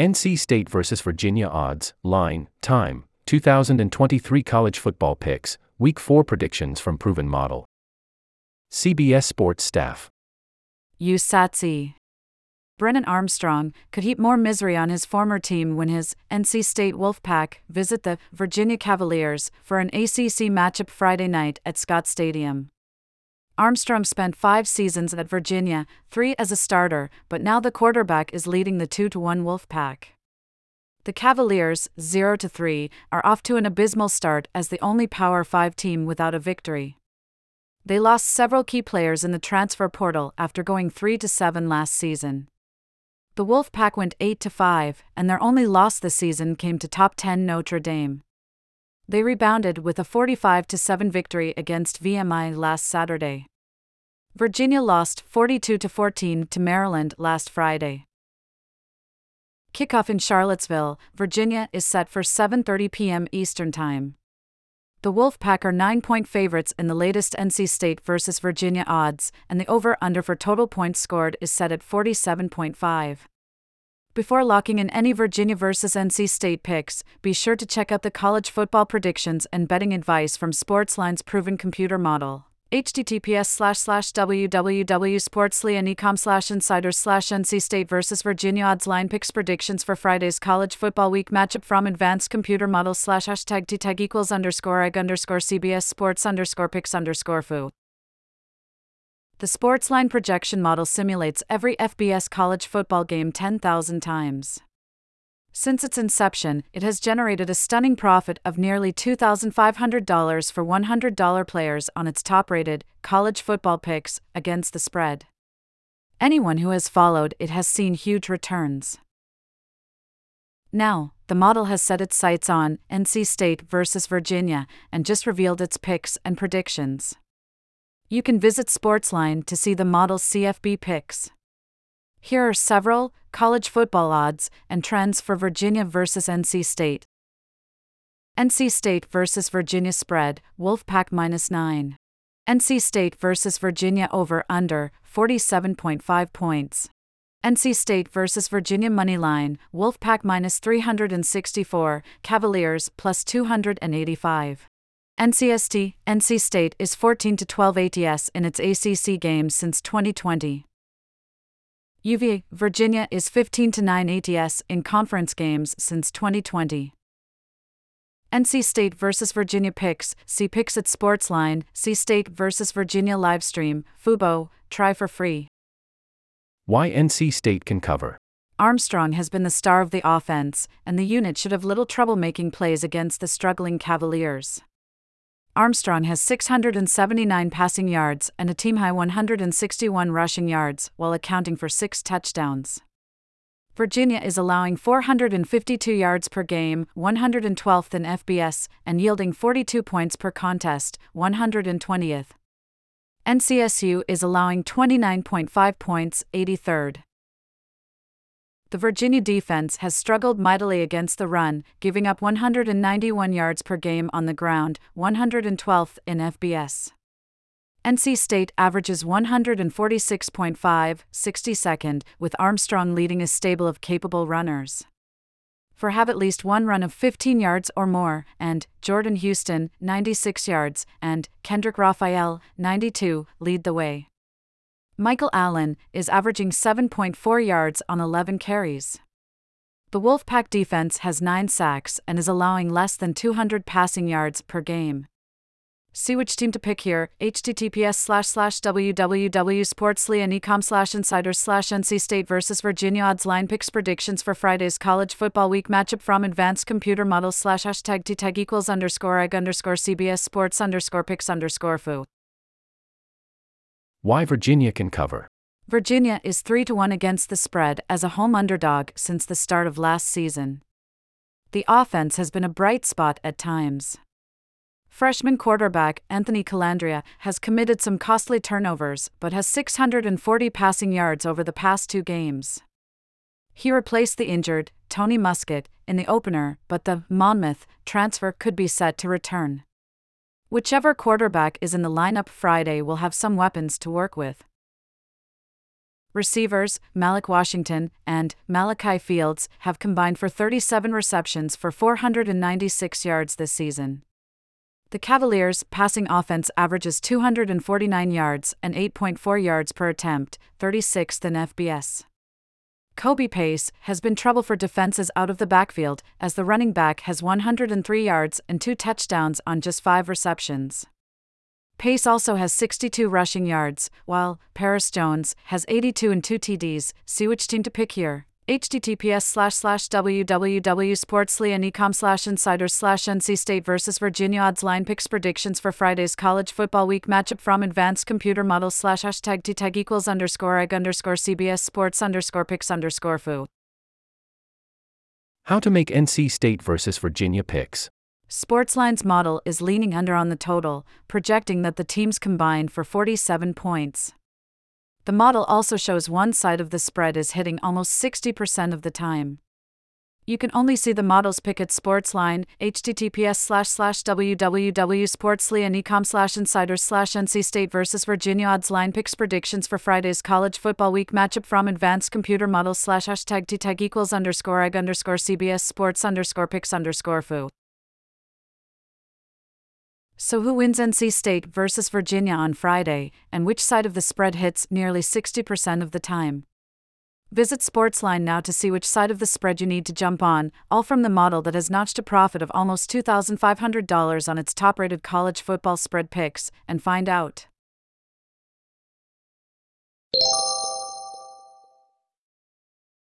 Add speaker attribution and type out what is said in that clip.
Speaker 1: NC State vs. Virginia odds, line, time, 2023 college football picks, week 4 predictions from proven model. CBS Sports staff.
Speaker 2: USATSE. Brennan Armstrong could heap more misery on his former team when his NC State Wolfpack visit the Virginia Cavaliers for an ACC matchup Friday night at Scott Stadium. Armstrong spent five seasons at Virginia, three as a starter, but now the quarterback is leading the 2 1 Wolfpack. The Cavaliers, 0 3, are off to an abysmal start as the only Power 5 team without a victory. They lost several key players in the transfer portal after going 3 7 last season. The Wolfpack went 8 5, and their only loss this season came to top 10 Notre Dame. They rebounded with a 45 7 victory against VMI last Saturday. Virginia lost 42 14 to Maryland last Friday. Kickoff in Charlottesville, Virginia is set for 7:30 p.m. Eastern Time. The Wolfpack are 9-point favorites in the latest NC State versus Virginia odds, and the over/under for total points scored is set at 47.5. Before locking in any Virginia versus NC State picks, be sure to check out the college football predictions and betting advice from Sportsline's proven computer model https slash slash www.sportsline.com slash insiders slash NC State versus Virginia odds line picks predictions for Friday's college football week matchup from advanced computer models slash hashtag tag equals underscore egg underscore CBS sports underscore picks underscore foo. The Sportsline projection model simulates every FBS college football game 10,000 times. Since its inception, it has generated a stunning profit of nearly $2,500 for $100 players on its top rated college football picks against the spread. Anyone who has followed it has seen huge returns. Now, the model has set its sights on NC State versus Virginia and just revealed its picks and predictions. You can visit Sportsline to see the model's CFB picks. Here are several college football odds and trends for Virginia versus NC State. NC State versus Virginia spread, Wolfpack minus 9. NC State versus Virginia over under 47.5 points. NC State versus Virginia money line, Wolfpack minus 364, Cavaliers plus 285. NCST, NC State is 14 to 12 ATS in its ACC games since 2020. UVA, Virginia is 15 to 9 ATS in conference games since 2020. NC State vs. Virginia picks, see picks at Sportsline, see State vs. Virginia livestream, Fubo, try for free.
Speaker 1: Why NC State can cover.
Speaker 2: Armstrong has been the star of the offense, and the unit should have little trouble making plays against the struggling Cavaliers. Armstrong has 679 passing yards and a team high 161 rushing yards, while accounting for six touchdowns. Virginia is allowing 452 yards per game, 112th in FBS, and yielding 42 points per contest, 120th. NCSU is allowing 29.5 points, 83rd the Virginia defense has struggled mightily against the run, giving up 191 yards per game on the ground, 112th in FBS. NC State averages 146.5, 62nd, with Armstrong leading a stable of capable runners. For have at least one run of 15 yards or more, and Jordan Houston, 96 yards, and Kendrick Raphael, 92, lead the way. Michael Allen is averaging 7.4 yards on 11 carries. The Wolfpack defense has 9 sacks and is allowing less than 200 passing yards per game. See which team to pick here. https slash slash www.sportsline.com slash insiders slash NC State versus Virginia odds line picks predictions for Friday's college football week matchup from advanced computer models slash hashtag tag equals underscore underscore CBS sports underscore picks underscore foo.
Speaker 1: Why Virginia can cover.
Speaker 2: Virginia is 3 to 1 against the spread as a home underdog since the start of last season. The offense has been a bright spot at times. Freshman quarterback Anthony Colandrea has committed some costly turnovers but has 640 passing yards over the past two games. He replaced the injured Tony Muskett in the opener, but the Monmouth transfer could be set to return. Whichever quarterback is in the lineup Friday will have some weapons to work with. Receivers, Malik Washington and Malachi Fields, have combined for 37 receptions for 496 yards this season. The Cavaliers' passing offense averages 249 yards and 8.4 yards per attempt, 36th in FBS. Kobe Pace has been trouble for defenses out of the backfield, as the running back has 103 yards and two touchdowns on just five receptions. Pace also has 62 rushing yards, while Paris Jones has 82 and 2 TDs. See which team to pick here https slash slash www.sportsline.com slash insiders slash NC State versus Virginia odds line picks predictions for Friday's college football week matchup from advanced computer models slash hashtag tag equals underscore egg underscore CBS sports underscore picks underscore foo.
Speaker 1: How to make NC State versus Virginia picks.
Speaker 2: Sportsline's model is leaning under on the total, projecting that the teams combine for 47 points. The model also shows one side of the spread is hitting almost 60% of the time. You can only see the model's pick at Sportsline, https slash slash www.sportsline.com slash insiders slash NC State versus Virginia odds line picks predictions for Friday's college football week matchup from advanced computer models slash hashtag tag equals underscore egg underscore CBS sports underscore picks underscore foo. So, who wins NC State versus Virginia on Friday, and which side of the spread hits nearly 60% of the time? Visit Sportsline now to see which side of the spread you need to jump on, all from the model that has notched a profit of almost $2,500 on its top rated college football spread picks, and find out.